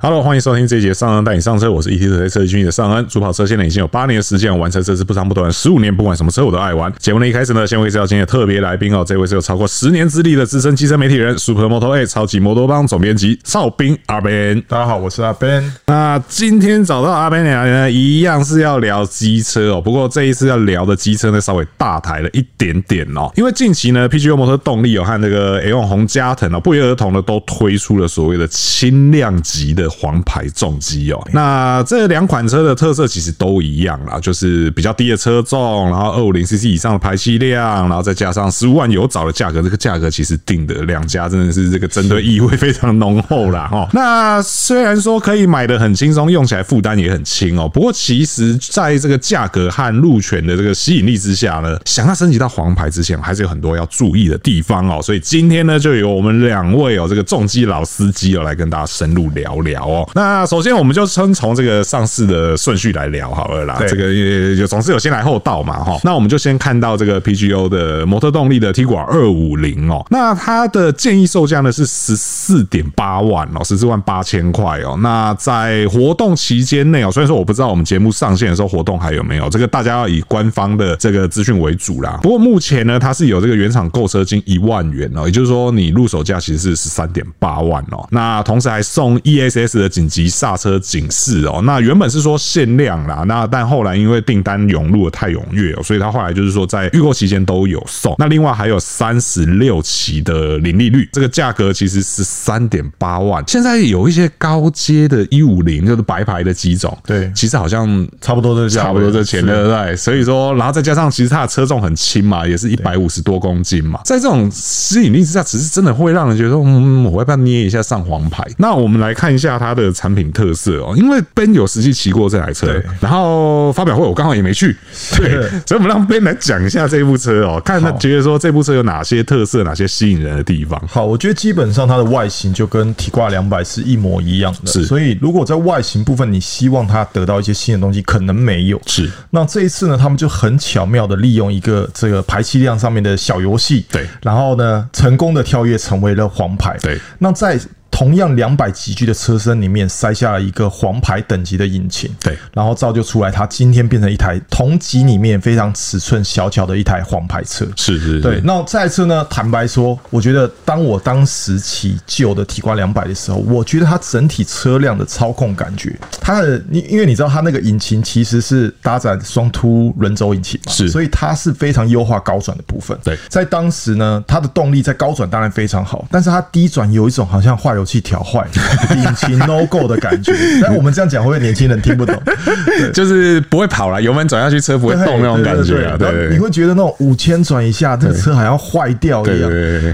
Hello，欢迎收听这一节上恩带你上车，我是 ET 车车机军的尚恩。主跑车现在已经有八年的时间，玩车车是不长不短，十五年，不管什么车我都爱玩。节目的一开始呢，先介绍今天的特别来宾哦，这位是有超过十年资历的资深汽车媒体人，Super Moto A 超级摩托帮总编辑邵兵阿 Ben。大家好，我是阿 Ben。那今天找到阿 Ben 两人呢，一样是要聊机车哦，不过这一次要聊的机车呢，稍微大台了一点点哦，因为近期呢，PGO 摩托动力哦和那个 A1 红加藤哦，不约而同的都推出了所谓的轻量级的黄牌重。机哦，那这两款车的特色其实都一样啦，就是比较低的车重，然后二五零 CC 以上的排气量，然后再加上十五万有找的价格，这个价格其实定的两家真的是这个针对意味非常浓厚啦哈。那虽然说可以买的很轻松，用起来负担也很轻哦，不过其实在这个价格和路权的这个吸引力之下呢，想要升级到黄牌之前，还是有很多要注意的地方哦。所以今天呢，就由我们两位哦，这个重机老司机哦，来跟大家深入聊聊哦。那首先，我们就先从这个上市的顺序来聊好了啦。这个也有总是有先来后到嘛，哈。那我们就先看到这个 PGO 的摩托动力的 Tiguan 二五零哦。那它的建议售价呢是十四点八万哦，十四万八千块哦。那在活动期间内哦，虽然说我不知道我们节目上线的时候活动还有没有，这个大家要以官方的这个资讯为主啦。不过目前呢，它是有这个原厂购车金一万元哦，也就是说你入手价其实是十三点八万哦。那同时还送 ESS 的紧急刹车。警示哦，那原本是说限量啦，那但后来因为订单涌入的太踊跃哦，所以他后来就是说在预购期间都有送。那另外还有三十六期的零利率，这个价格其实是三点八万。现在有一些高阶的一五零，就是白牌的机种，对，其实好像差不多都差不多这钱，对不对？所以说，然后再加上其实它的车重很轻嘛，也是一百五十多公斤嘛，在这种吸引力之下，只是真的会让人觉得，嗯，我要不要捏一下上黄牌？那我们来看一下它的产品特色。哦，因为 Ben 有实际骑过这台车，然后发表会我刚好也没去，对，所以我们让 Ben 来讲一下这部车哦，看他觉得说这部车有哪些特色，哪些吸引人的地方。好，我觉得基本上它的外形就跟 Tiguan 200是一模一样的，是。所以如果在外形部分你希望它得到一些新的东西，可能没有。是。那这一次呢，他们就很巧妙的利用一个这个排气量上面的小游戏，对，然后呢，成功的跳跃成为了黄牌，对。那在同样两百级距的车身里面塞下了一个黄牌等级的引擎，对，然后造就出来它今天变成一台同级里面非常尺寸小巧的一台黄牌车，是是，是，对。那这台车呢，坦白说，我觉得当我当时骑旧的 Tiguan 两百的时候，我觉得它整体车辆的操控感觉，它的你因为你知道它那个引擎其实是搭载双凸轮轴引擎嘛，是，所以它是非常优化高转的部分。对，在当时呢，它的动力在高转当然非常好，但是它低转有一种好像化油。气调坏，引擎 no go 的感觉。但我们这样讲，会不会年轻人听不懂？就是不会跑了，油门转下去车不会动那种感觉啊。对，你会觉得那种五千转一下，这个车好像坏掉一样。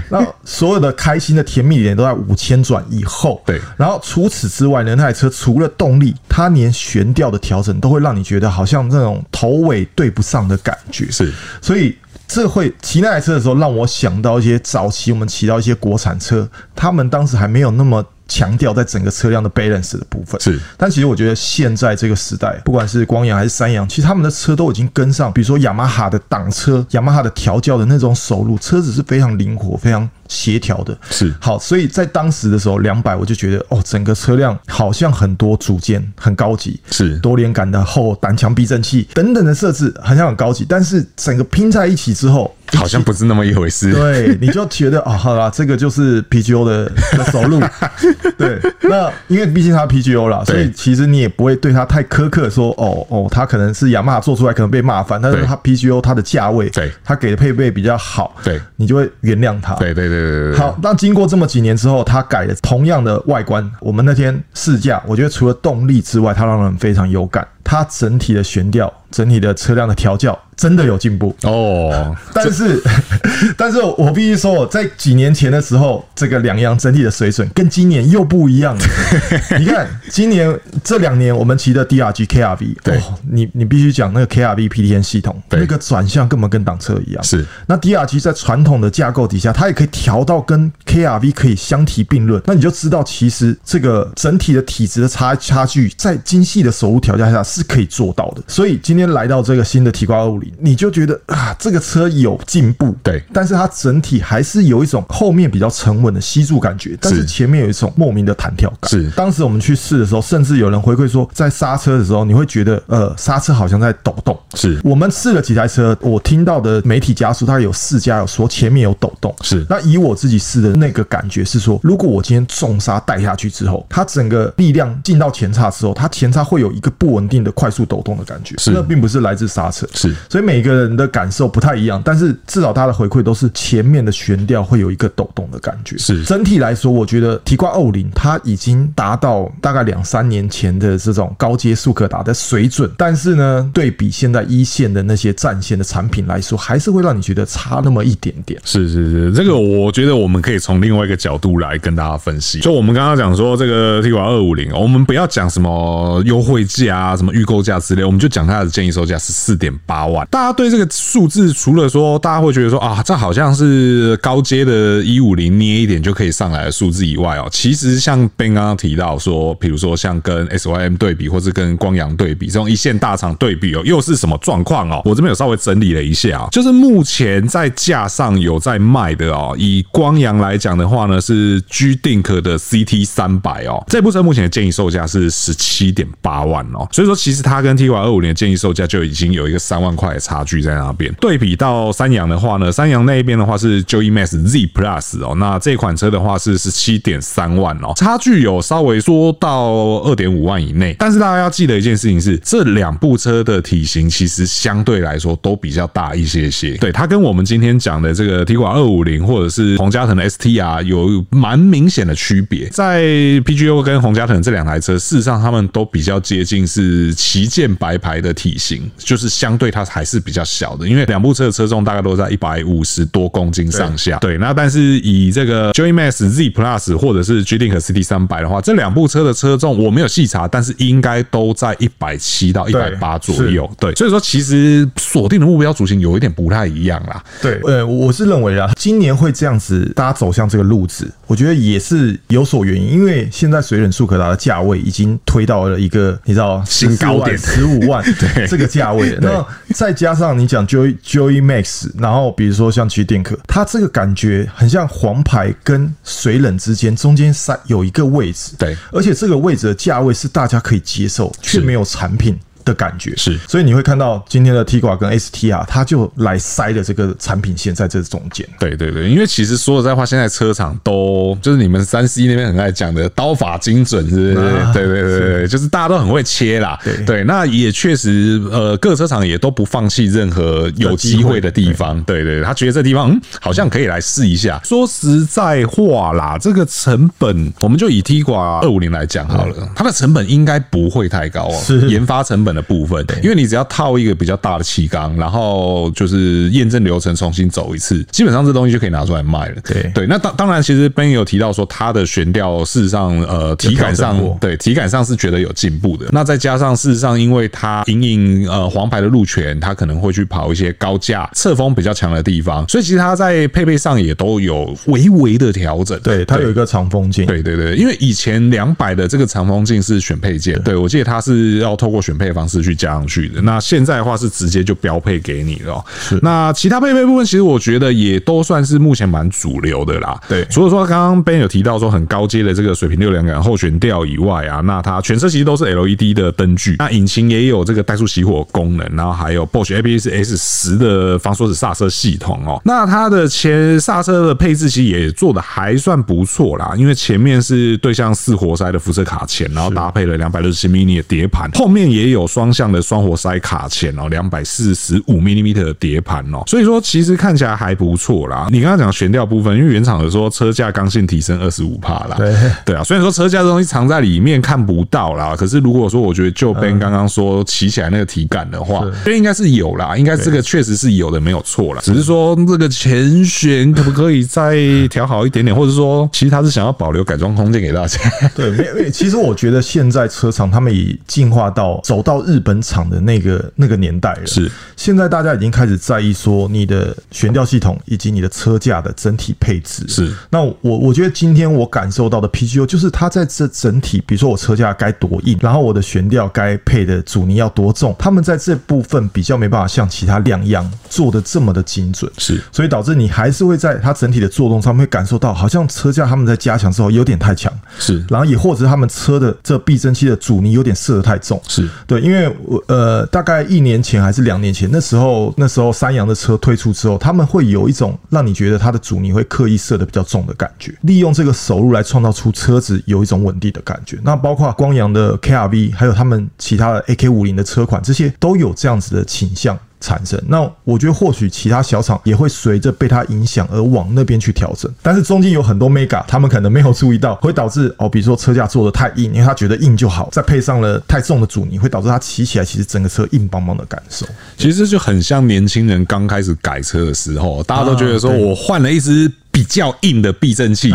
那所有的开心的甜蜜点都在五千转以后。对。然后除此之外呢，那台车除了动力，它连悬吊的调整都会让你觉得好像那种头尾对不上的感觉。是。所以。这会骑那台车的时候，让我想到一些早期我们骑到一些国产车，他们当时还没有那么强调在整个车辆的 balance 的部分。是，但其实我觉得现在这个时代，不管是光阳还是三阳，其实他们的车都已经跟上，比如说雅马哈的挡车、雅马哈的调教的那种手路，车子是非常灵活、非常。协调的。是。好，所以在当时的时候，两百我就觉得哦，整个车辆好像很多组件很高级，是。多连杆的后挡墙避震器等等的设置，好像很高级，但是整个拼在一起之后，好像不是那么一回事。对，你就觉得啊、哦，好啦，这个就是 PGO 的的手路。对，那因为毕竟它 PGO 啦，所以其实你也不会对它太苛刻，说哦哦，它可能是雅马哈做出来可能被骂翻，但是它 PGO 它的价位，对，它给的配备比较好，对，你就会原谅它。对对对。好，那经过这么几年之后，它改了同样的外观。我们那天试驾，我觉得除了动力之外，它让人非常有感。它整体的悬吊，整体的车辆的调教。真的有进步哦，但是，但是我必须说，在几年前的时候，这个两样整体的水准跟今年又不一样了。你看，今年这两年我们骑的 DRG KRV，对，你你必须讲那个 KRV PDN 系统，那个转向根本跟挡车一样。是，那 DRG 在传统的架构底下，它也可以调到跟 KRV 可以相提并论。那你就知道，其实这个整体的体质的差差距，在精细的手物调教下，是可以做到的。所以今天来到这个新的提挂二五零，你就觉得啊，这个车有进步，对，但是它整体还是有一种后面比较沉稳的吸住感觉，但是前面有一种莫名的弹跳感。是，当时我们去试的时候，甚至有人回馈说，在刹车的时候，你会觉得呃，刹车好像在抖动。是我们试了几台车，我听到的媒体加速，大概有四家有说前面有抖动。是，那以我自己试的那个感觉是说，如果我今天重刹带下去之后，它整个力量进到前叉之后，它前叉会有一个不稳定的快速抖动的感觉。是，那并不是来自刹车。是，所以每个人的感受不太一样，但是至少他的回馈都是前面的悬吊会有一个抖动的感觉。是，整体来说，我觉得提挂250它已经达到大概两三年前的这种高阶速可达的水准，但是呢，对比现在一线的那些战线的产品来说，还是会让你觉得差那么一点点。是是是，这个我觉得我们可以从另外一个角度来跟大家分析。就我们刚刚讲说这个提挂250，我们不要讲什么优惠价啊，什么预购价之类，我们就讲它的建议售价是四点八万。大家对这个数字，除了说大家会觉得说啊，这好像是高阶的150捏一点就可以上来的数字以外哦，其实像 Ben 刚刚提到说，比如说像跟 SYM 对比，或是跟光阳对比，这种一线大厂对比哦，又是什么状况哦？我这边有稍微整理了一下，就是目前在架上有在卖的哦，以光阳来讲的话呢，是 G Dink 的 CT 三百哦，这部车目前的建议售价是十七点八万哦，所以说其实它跟 T 挂二五零的建议售价就已经有一个三万块的差距在那边。对比到三阳的话呢，三阳那一边的话是 Joey Max Z Plus 哦，那这款车的话是十七点三万哦，差距有稍微缩到二点五万以内。但是大家要记得一件事情是，这两部车的体型其实相对来说都比较大一些些。对，它跟我们今天讲的这个 T 挂二五零或者是宏佳腾的 STR 有蛮明显的区别。在 PGO 跟宏佳腾这两台车，事实上他们都比较接近是旗舰白牌的体型，就是相对它还是比较小的，因为两部车的车重大概都在一百五十多公斤上下。对，那但是以这个 Joey Max Z Plus 或者是 G Link CT 三百的话，这两部车的车重我没有细查，但是应该都在一百七到一百八左右。对，所以说其实锁定的目标族群有一点不太一样啦。对，呃，我是认为啊，今年会这样子，大家走向这个路子，我觉得也是有所原因，因为现在水冷速可达的价位已经推到了一个你知道新高点。十五万 对。这个价位，那再加上你讲 Joy Joy Max，然后比如说像 G Dink，它这个感觉很像黄牌跟水冷之间中间塞有一个位置，对，而且这个位置的价位是大家可以接受，却没有产品。的感觉是，所以你会看到今天的 Tiguan 跟 STR，它就来塞了这个产品线在这中间。对对对，因为其实说实在话，现在车厂都就是你们三 C 那边很爱讲的刀法精准，是不是？啊、对对对对，就是大家都很会切啦。对对，那也确实，呃，各车厂也都不放弃任何有机会的地方。对对，他觉得这地方嗯，好像可以来试一下。说实在话啦，这个成本，我们就以 Tiguan 二五零来讲好了，它的成本应该不会太高啊，是研发成本。的部分，因为你只要套一个比较大的气缸，然后就是验证流程重新走一次，基本上这东西就可以拿出来卖了。对对，那当当然，其实 Ben 有提到说，它的悬吊事实上呃体感上对体感上是觉得有进步的。那再加上事实上，因为它隐隐呃黄牌的路权，它可能会去跑一些高架侧风比较强的地方，所以其实它在配备上也都有微微的调整。对，它有一个长风镜。对对对，因为以前两百的这个长风镜是选配件，对我记得它是要透过选配方。是去加上去的。那现在的话是直接就标配给你了。是。那其他配备部分，其实我觉得也都算是目前蛮主流的啦。对。除了说刚刚 Ben 有提到说很高阶的这个水平六连杆后悬吊以外啊，那它全车其实都是 LED 的灯具。那引擎也有这个怠速熄火功能，然后还有 Bosch ABS S 十的防锁死刹车系统哦。那它的前刹车的配置其实也做的还算不错啦，因为前面是对向四活塞的辐射卡钳，然后搭配了两百六十七 mm 的碟盘，后面也有。双向的双活塞卡钳哦，两百四十五 mm 的碟盘哦，所以说其实看起来还不错啦。你刚刚讲悬吊部分，因为原厂有说车架刚性提升二十五帕啦，对对啊。虽然说车架这东西藏在里面看不到啦，可是如果说我觉得就 Ben 刚刚说骑起来那个体感的话，这应该是有啦，应该这个确实是有的，没有错啦。只是说这个前悬可不可以再调好一点点，或者说其实他是想要保留改装空间给大家。对，没有，其实我觉得现在车厂他们已进化到走到。日本厂的那个那个年代了。是，现在大家已经开始在意说你的悬吊系统以及你的车架的整体配置。是，那我我觉得今天我感受到的 PGO 就是它在这整体，比如说我车架该多硬，然后我的悬吊该配的阻尼要多重，他们在这部分比较没办法像其他两样做的这么的精准。是，所以导致你还是会在它整体的作动上面会感受到，好像车架他们在加强之后有点太强。是，然后也或者他们车的这避震器的阻尼有点设的太重。是对，因为我呃大概一年前还是两年前，那时候那时候三洋的车推出之后，他们会有一种让你觉得它的阻尼会刻意设的比较重的感觉，利用这个手路来创造出车子有一种稳定的感觉。那包括光阳的 KRV，还有他们其他的 AK 五零的车款，这些都有这样子的倾向。产生，那我觉得或许其他小厂也会随着被它影响而往那边去调整，但是中间有很多 mega，他们可能没有注意到，会导致哦，比如说车架做的太硬，因为他觉得硬就好，再配上了太重的阻尼，会导致它骑起来其实整个车硬邦邦的感受。其实就很像年轻人刚开始改车的时候，大家都觉得说我换了一支。比较硬的避震器，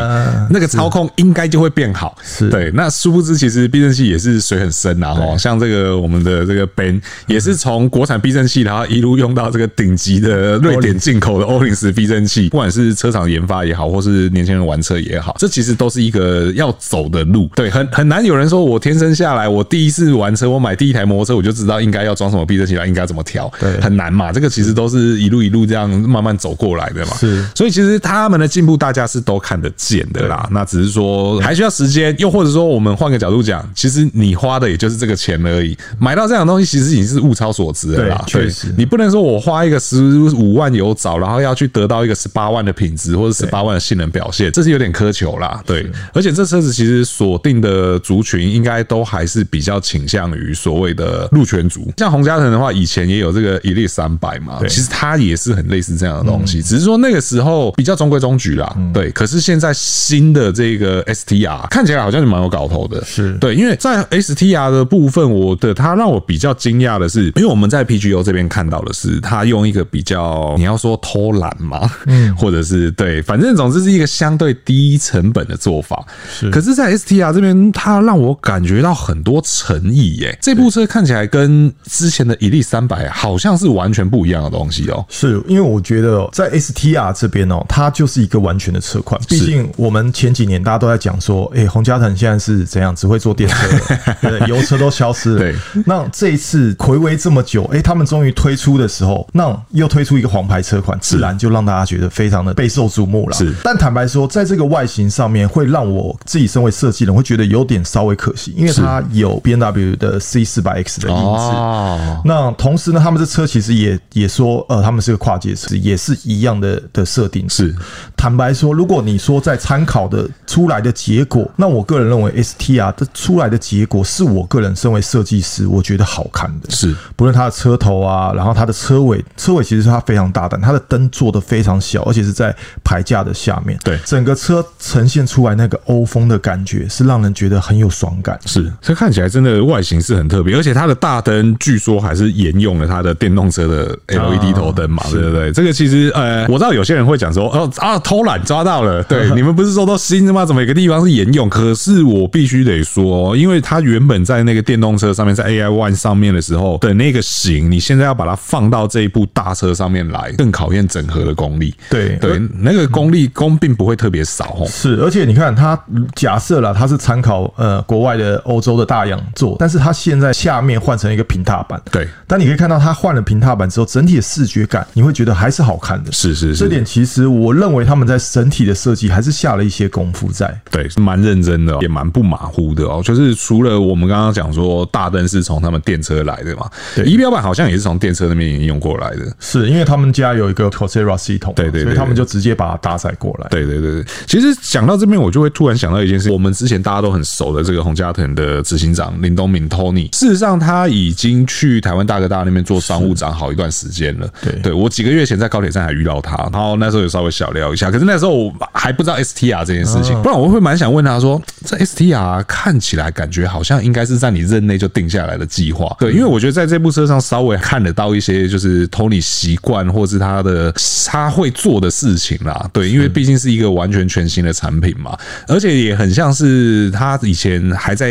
那个操控应该就会变好。是对，那殊不知其实避震器也是水很深啊。哦，像这个我们的这个 Ben 也是从国产避震器，然后一路用到这个顶级的瑞典进口的欧林斯避震器。不管是车厂研发也好，或是年轻人玩车也好，这其实都是一个要走的路。对，很很难有人说我天生下来，我第一次玩车，我买第一台摩托车，我就知道应该要装什么避震器，应该怎么调。对，很难嘛。这个其实都是一路一路这样慢慢走过来的嘛。是，所以其实他们的。进步大家是都看得见的啦，那只是说还需要时间，又或者说我们换个角度讲，其实你花的也就是这个钱而已，买到这样的东西其实已经是物超所值了啦。确实，你不能说我花一个十五万有找，然后要去得到一个十八万的品质或者十八万的性能表现，这是有点苛求啦。对，而且这车子其实锁定的族群应该都还是比较倾向于所谓的路权族，像洪嘉诚的话，以前也有这个 Elite 三百嘛，其实它也是很类似这样的东西，只是说那个时候比较中规中矩啦。对，可是现在新的这个 STR 看起来好像是蛮有搞头的，是对，因为在 STR 的部分，我的它让我比较惊讶的是，因为我们在 PGO 这边看到的是，它用一个比较你要说偷懒嘛，嗯，或者是对，反正总之是一个相对低成本的做法。是，可是，在 STR 这边，它让我感觉到很多诚意耶。这部车看起来跟之前的 Elite 三百好像是完全不一样的东西哦。是因为我觉得在 STR 这边哦，它就是一个完全的车款。毕竟我们前几年大家都在讲说，哎，宏佳腾现在是怎样，只会做电车，油车都消失了。对，那这一次睽违这么久，哎，他们终于推出的时候，那又推出一个黄牌车款，自然就让大家觉得非常的备受瞩目了。是，但坦白说，在这个外形上面，会让我自己身为设计人会觉得有点稍微可惜，因为它有 B N W 的 C 四百 X 的影子。哦，那同时呢，他们这车其实也也说，呃，他们是个跨界车，也是一样的的设定。是，坦白说，如果你说在参考的出来的结果，那我个人认为 STR 的出来的结果是我个人身为设计师，我觉得好看的。是，不论它的车头啊，然后它的车尾，车尾其实是它非常大胆，它的灯做的非常小，而且是在排架的下面。对，整个车呈现出来那个欧风的感觉，是让人觉得很有爽感。是，这看起来真的外形是很特别，而且它的大灯据说还是沿用了它的电动车的 LED 头灯嘛，对不对？这个其实呃，我知道有些人会讲说，哦啊，偷懒抓到了。对，你们不是说都新的吗？怎么有个地方是沿用？可是我必须得说，因为它原本在那个电动车上面，在 AI One 上面的时候的那个型，你现在要把它放到这一部大车上面来，更考验整合的功力。对对，那个功力功并不会特别少哦。是，而且你看，它假设了它是参考呃国外的欧洲的大洋做，但是它现在下面换成一个平踏板。对，但你可以看到它换了平踏板之后，整体的视觉感你会觉得还是好看的。是是是，这点其实我认为他们在整体的设计还是下了一些功夫在。对，是蛮认真的，也蛮不马虎的哦。就是除了我们刚刚讲说大灯是从他们电车来的嘛，对，仪表板好像也是从电车那边引用过来的。是因为他们家有一个 Coursera 系统，对对，所以他们就直接把它搭载过来。对对对对，其实讲到这边，我就会突然想到一件事，我们之前大家都很熟的这个洪家腾的执行长林东明 Tony，事实上他已经去台湾大哥大那边做商务长好一段时间了。对对，我几个月前在高铁站还遇到他，然后那时候有稍微小聊一下。下。可是那时候我还不知道 STR 这件事情，不然我会蛮想问他说，这 STR 看起来感觉好像应该是在你任内就定下来的计划。对，因为我觉得在这部车上稍微看得到一些就是 Tony 习惯或是他的他会做的事情啦。对，因为毕竟是一个完全全新的产品嘛，而且也很像是他以前还在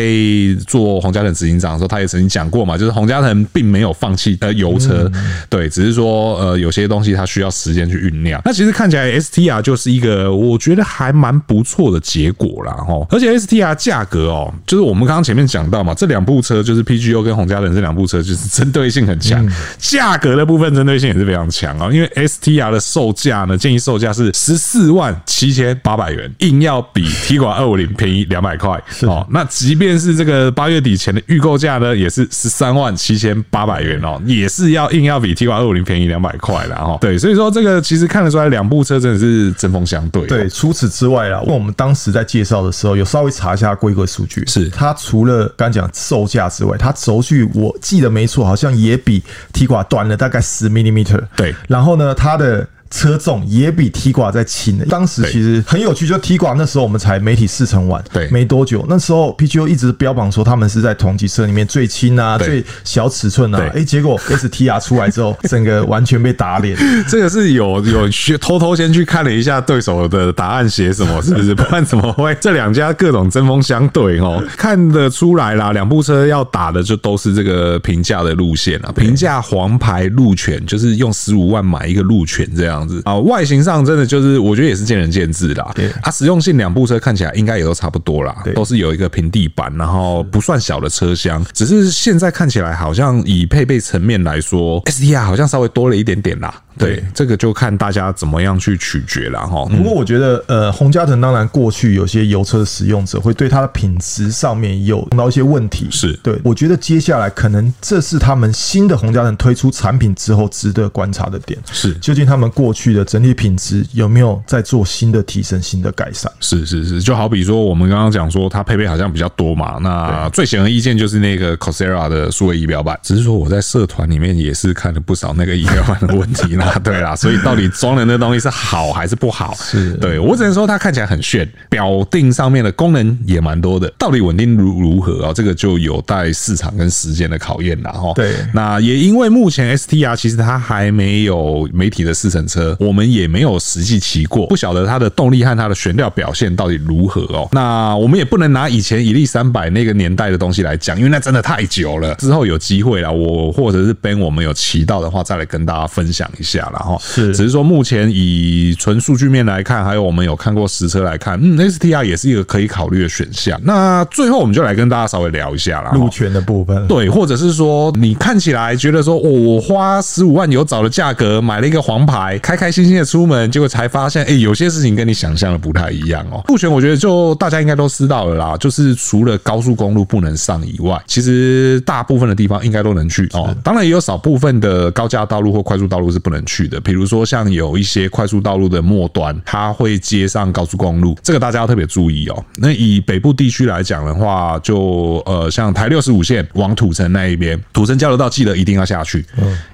做洪家腾执行长的时候，他也曾经讲过嘛，就是洪家腾并没有放弃呃油车，对，只是说呃有些东西它需要时间去酝酿。那其实看起来 STR 就是一个我觉得还蛮不错的结果啦哈，而且 STR 价格哦，就是我们刚刚前面讲到嘛，这两部车就是 PGO 跟红家人这两部车就是 针对性很强，价格的部分针对性也是非常强啊，因为 STR 的售价呢，建议售价是十四万七千八百元，硬要比 Tiguan 二五零便宜两百块哦。那即便是这个八月底前的预购价呢，也是十三万七千八百元哦，也是要硬要比 Tiguan 二五零便宜两百块的哈。对，所以说这个其实看得出来，两部车真的是针锋相对。对，除此之外啊，我们当时在介绍的时候，有稍微查一下规格数据，是它除了刚讲售价之外，它轴距我记得没错，好像也比 Tiguan 短了大概十 millimeter。对，然后呢，它的车重也比 Tiguan 再轻的，当时其实很有趣，就 Tiguan 那时候我们才媒体试乘完，对，没多久，那时候 PGO 一直标榜说他们是在同级车里面最轻啊，最小尺寸啊，哎，结果 STR 出来之后，整个完全被打脸。这个是有有去偷偷先去看了一下对手的答案写什么，是不是？不然怎么会？这两家各种针锋相对哦？看得出来啦，两部车要打的就都是这个平价的路线啊，平价黄牌路权，就是用十五万买一个路权这样。这样子。啊，外形上真的就是我觉得也是见仁见智啦。对。啊，实用性两部车看起来应该也都差不多啦，都是有一个平地板，然后不算小的车厢，只是现在看起来好像以配备层面来说，STR 好像稍微多了一点点啦。对，这个就看大家怎么样去取决了哈。不过我觉得，呃，宏佳腾当然过去有些油车使用者会对它的品质上面有碰到一些问题，是。对。我觉得接下来可能这是他们新的宏佳腾推出产品之后值得观察的点，是。究竟他们过去的整体品质有没有在做新的提升、新的改善？是是是，就好比说我们刚刚讲说它配备好像比较多嘛，那最显而易见就是那个 Cosera 的数位仪表板，只是说我在社团里面也是看了不少那个仪表板的问题啦。对啦，所以到底装的那东西是好还是不好？是对我只能说它看起来很炫，表定上面的功能也蛮多的，到底稳定如如何啊？这个就有待市场跟时间的考验了哈。对，那也因为目前 STR 其实它还没有媒体的试乘车，我们也没有实际骑过，不晓得它的动力和它的悬吊表现到底如何哦。那我们也不能拿以前 Elite 300那个年代的东西来讲，因为那真的太久了。之后有机会了，我或者是 Ben 我们有骑到的话，再来跟大家分享一下了。是，只是说目前以纯数据面来看，还有我们有看过实车来看，嗯，STR 也是一个可以考虑的选项。那最后我们就来跟大家稍微聊一下啦，路权的部分，对，或者是说你看起来觉得说，哦，我花十五万有找的价格买了一个黄牌，开开心心的出门，结果才发现，哎，有些事情跟你想象的不太一样哦。路权我觉得就大家应该都知道了啦，就是除了高速公路不能上以外，其实大部分的地方应该都能去哦。当然也有少部分的高架道路或快速道路是不能去的。比如说，像有一些快速道路的末端，它会接上高速公路，这个大家要特别注意哦。那以北部地区来讲的话，就呃，像台六十五线往土城那一边，土城交流道记得一定要下去，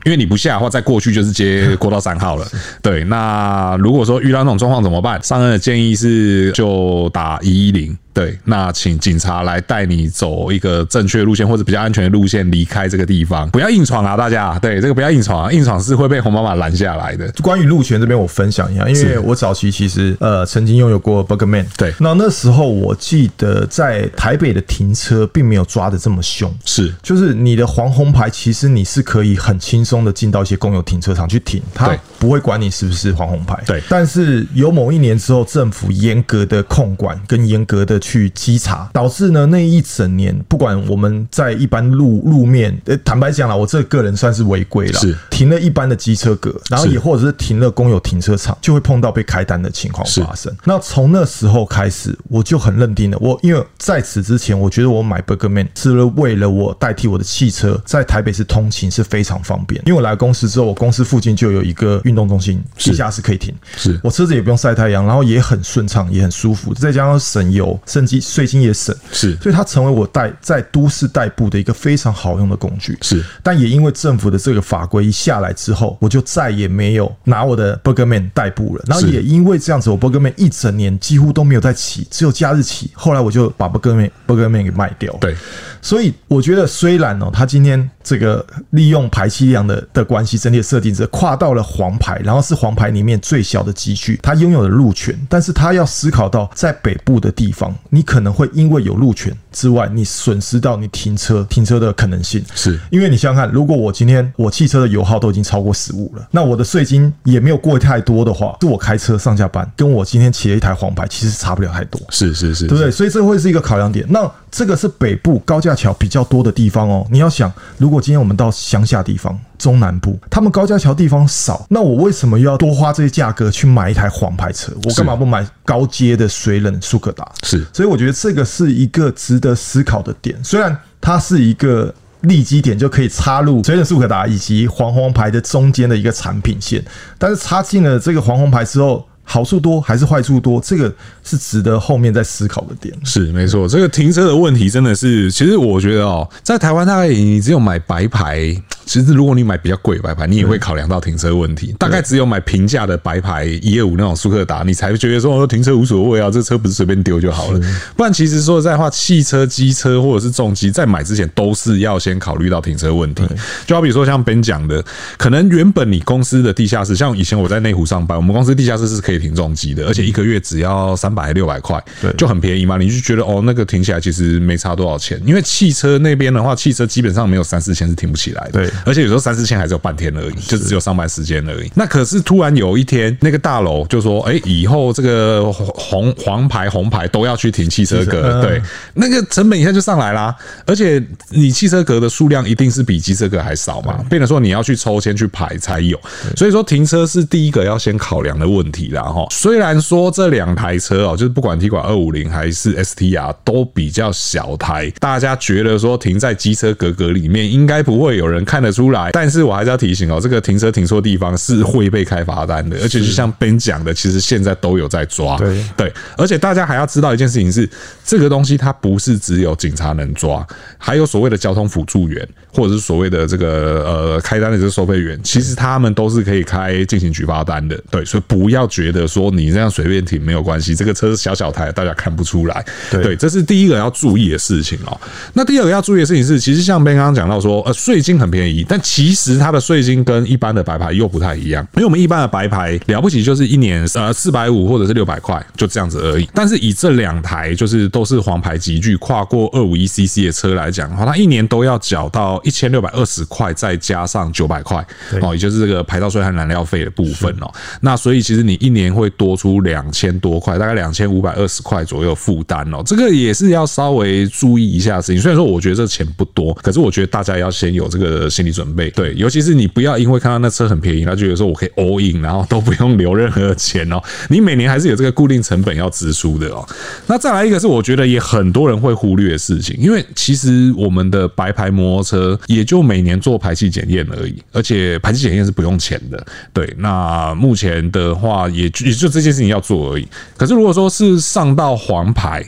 因为你不下的话，再过去就是接国道三号了。对，那如果说遇到那种状况怎么办？上任的建议是就打一一零。对，那请警察来带你走一个正确的路线或者比较安全的路线离开这个地方，不要硬闯啊！大家，对这个不要硬闯啊，硬闯是会被红妈妈拦下来的。关于路权这边，我分享一下，因为我早期其实呃曾经拥有过 Burgerman，对，那那时候我记得在台北的停车并没有抓的这么凶，是，就是你的黄红牌，其实你是可以很轻松的进到一些公有停车场去停，它不会管你是不是黄红牌，对。但是有某一年之后，政府严格的控管跟严格的去稽查，导致呢那一整年，不管我们在一般路路面，呃，坦白讲了，我这个人算是违规了，是。停了一般的机车格，然后也或者是停了公有停车场，就会碰到被开单的情况发生。那从那时候开始，我就很认定了，我因为在此之前，我觉得我买 Burgerman 是为了我代替我的汽车在台北市通勤是非常方便，因为我来公司之后，我公司附近就有一个运动中中心，地下室可以停，是我车子也不用晒太阳，然后也很顺畅，也很舒服，再加上省油，甚至税金也省，是，所以它成为我代在都市代步的一个非常好用的工具。是，但也因为政府的这个法规一下来之后，我就再也没有拿我的 Burgerman 代步了。然后也因为这样子，我 Burgerman 一整年几乎都没有在骑，只有假日骑。后来我就把 Burgerman Burgerman 给卖掉。对，所以我觉得虽然哦，他今天这个利用排气量的的关系，整体的设定者跨到了黄牌，然后是黄牌里面最小的级距，他拥有的路权，但是它要思考到在北部的地方，你可能会因为有路权之外，你损失到你停车停车的可能性，是。因为你想想看，如果我今天我汽车的油耗都已经超过十五了，那我的税金也没有过太多的话，是我开车上下班，跟我今天骑了一台黄牌，其实差不了太多，是是是，对不对？所以这会是一个考量点。那这个是北部高架桥比较多的地方哦，你要想，如果今天我们到乡下地方。中南部，他们高架桥地方少，那我为什么又要多花这些价格去买一台黄牌车？我干嘛不买高阶的水冷速可达？是，所以我觉得这个是一个值得思考的点。虽然它是一个利基点，就可以插入水冷速可达以及黄黄牌的中间的一个产品线，但是插进了这个黄红牌之后。好处多还是坏处多？这个是值得后面再思考的点。是没错，这个停车的问题真的是，其实我觉得哦，在台湾大概你只有买白牌，其实如果你买比较贵的白牌，你也会考量到停车问题。大概只有买平价的白牌一二五那种速克达，你才会觉得说，哦，停车无所谓啊，这车不是随便丢就好了。不然其实说实在话，汽车、机车或者是重机，在买之前都是要先考虑到停车问题。就好比说像 Ben 讲的，可能原本你公司的地下室，像以前我在内湖上班，我们公司地下室是可以。停重机的，而且一个月只要三百六百块，对，就很便宜嘛。你就觉得哦，那个停起来其实没差多少钱。因为汽车那边的话，汽车基本上没有三四千是停不起来的，对。而且有时候三四千还是有半天而已，就只有上班时间而已。那可是突然有一天，那个大楼就说，哎，以后这个红黄牌红牌都要去停汽车格，对，那个成本一下就上来啦。而且你汽车格的数量一定是比机车格还少嘛，变成说你要去抽签去排才有。所以说停车是第一个要先考量的问题啦。然后，虽然说这两台车哦，就是不管 Tiguan 二五零还是 STR 都比较小台，大家觉得说停在机车格格里面应该不会有人看得出来。但是我还是要提醒哦，这个停车停错地方是会被开罚单的，而且就像 Ben 讲的，其实现在都有在抓。对对，而且大家还要知道一件事情是，这个东西它不是只有警察能抓，还有所谓的交通辅助员，或者是所谓的这个呃开单的这个收费员，其实他们都是可以开进行举发单的。对，所以不要觉得。的说你这样随便停没有关系，这个车是小小台，大家看不出来。对，这是第一个要注意的事情哦。那第二个要注意的事情是，其实像刚刚讲到说，呃，税金很便宜，但其实它的税金跟一般的白牌又不太一样。因为我们一般的白牌了不起就是一年呃四百五或者是六百块，就这样子而已。但是以这两台就是都是黄牌级距跨过二五一 CC 的车来讲的话，它一年都要缴到一千六百二十块，再加上九百块哦，也就是这个牌照税和燃料费的部分哦。那所以其实你一年年会多出两千多块，大概两千五百二十块左右负担哦，这个也是要稍微注意一下事情。虽然说我觉得这钱不多，可是我觉得大家要先有这个心理准备。对，尤其是你不要因为看到那车很便宜，他觉得说我可以 all in，然后都不用留任何 钱哦。你每年还是有这个固定成本要支出的哦。那再来一个是我觉得也很多人会忽略的事情，因为其实我们的白牌摩托车也就每年做排气检验而已，而且排气检验是不用钱的。对，那目前的话也。也就这件事情要做而已。可是如果说是上到黄牌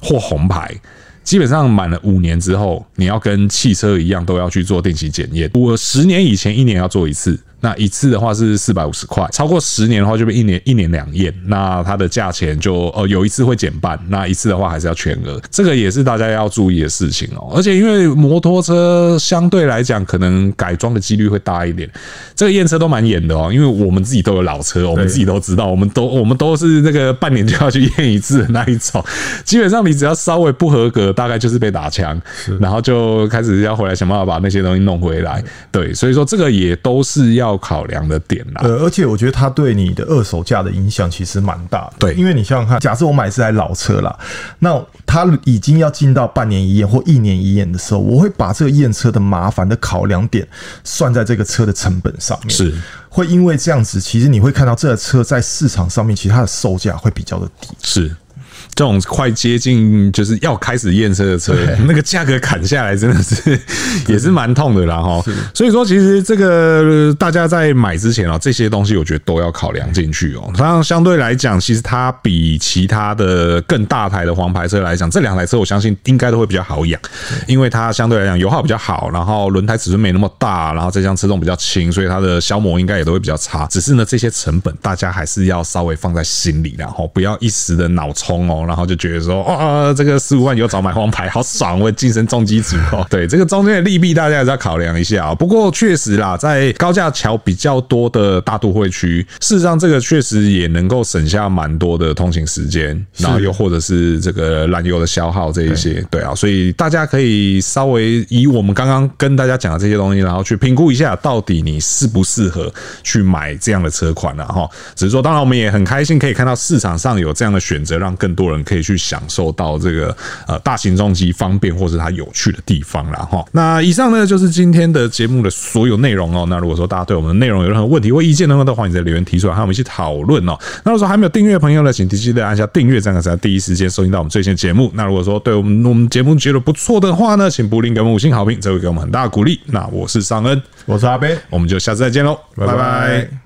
或红牌，基本上满了五年之后，你要跟汽车一样都要去做定期检验。我十年以前一年要做一次。那一次的话是四百五十块，超过十年的话就被一年一年两验，那它的价钱就呃有一次会减半，那一次的话还是要全额，这个也是大家要注意的事情哦。而且因为摩托车相对来讲可能改装的几率会大一点，这个验车都蛮严的哦。因为我们自己都有老车，我们自己都知道，我们都我们都是那个半年就要去验一次的那一种。基本上你只要稍微不合格，大概就是被打枪，然后就开始要回来想办法把那些东西弄回来。对，所以说这个也都是要。要考量的点啦，呃，而且我觉得它对你的二手价的影响其实蛮大的。对，因为你想想看，假设我买是台老车啦，那它已经要进到半年一验或一年一验的时候，我会把这个验车的麻烦的考量点算在这个车的成本上面。是，会因为这样子，其实你会看到这个车在市场上面，其实它的售价会比较的低。是。这种快接近就是要开始验车的车，那个价格砍下来真的是 也是蛮痛的啦哈。所以说，其实这个大家在买之前啊，这些东西我觉得都要考量进去哦。它相对来讲，其实它比其他的更大台的黄牌车来讲，这两台车我相信应该都会比较好养，因为它相对来讲油耗比较好，然后轮胎尺寸没那么大，然后再加上车重比较轻，所以它的消磨应该也都会比较差。只是呢，这些成本大家还是要稍微放在心里，然后不要一时的脑冲哦，然后就觉得说，哦，这个十五万有找买黄牌，好爽，我晋升重机组哦。对，这个中间的利弊大家还是要考量一下啊。不过确实啦，在高架桥比较多的大都会区，事实上这个确实也能够省下蛮多的通勤时间，然后又或者是这个燃油的消耗这一些，对啊，所以大家可以稍微以我们刚刚跟大家讲的这些东西，然后去评估一下，到底你适不适合去买这样的车款了哈。只是说，当然我们也很开心可以看到市场上有这样的选择，让更多人可以去享受到这个呃大型重机方便或是它有趣的地方了哈。那以上呢就是今天的节目的所有内容哦。那如果说大家对我们的内容有任何问题或意见的话，都欢迎在留言提出来，和我们一起讨论哦。那如果说还没有订阅的朋友呢，请记得按下订阅，这样才能第一时间收听到我们最新的节目。那如果说对我们我们节目觉得不错的话呢，请不吝给我们五星好评，这会给我们很大的鼓励。那我是尚恩，我是阿贝，我们就下次再见喽，拜拜。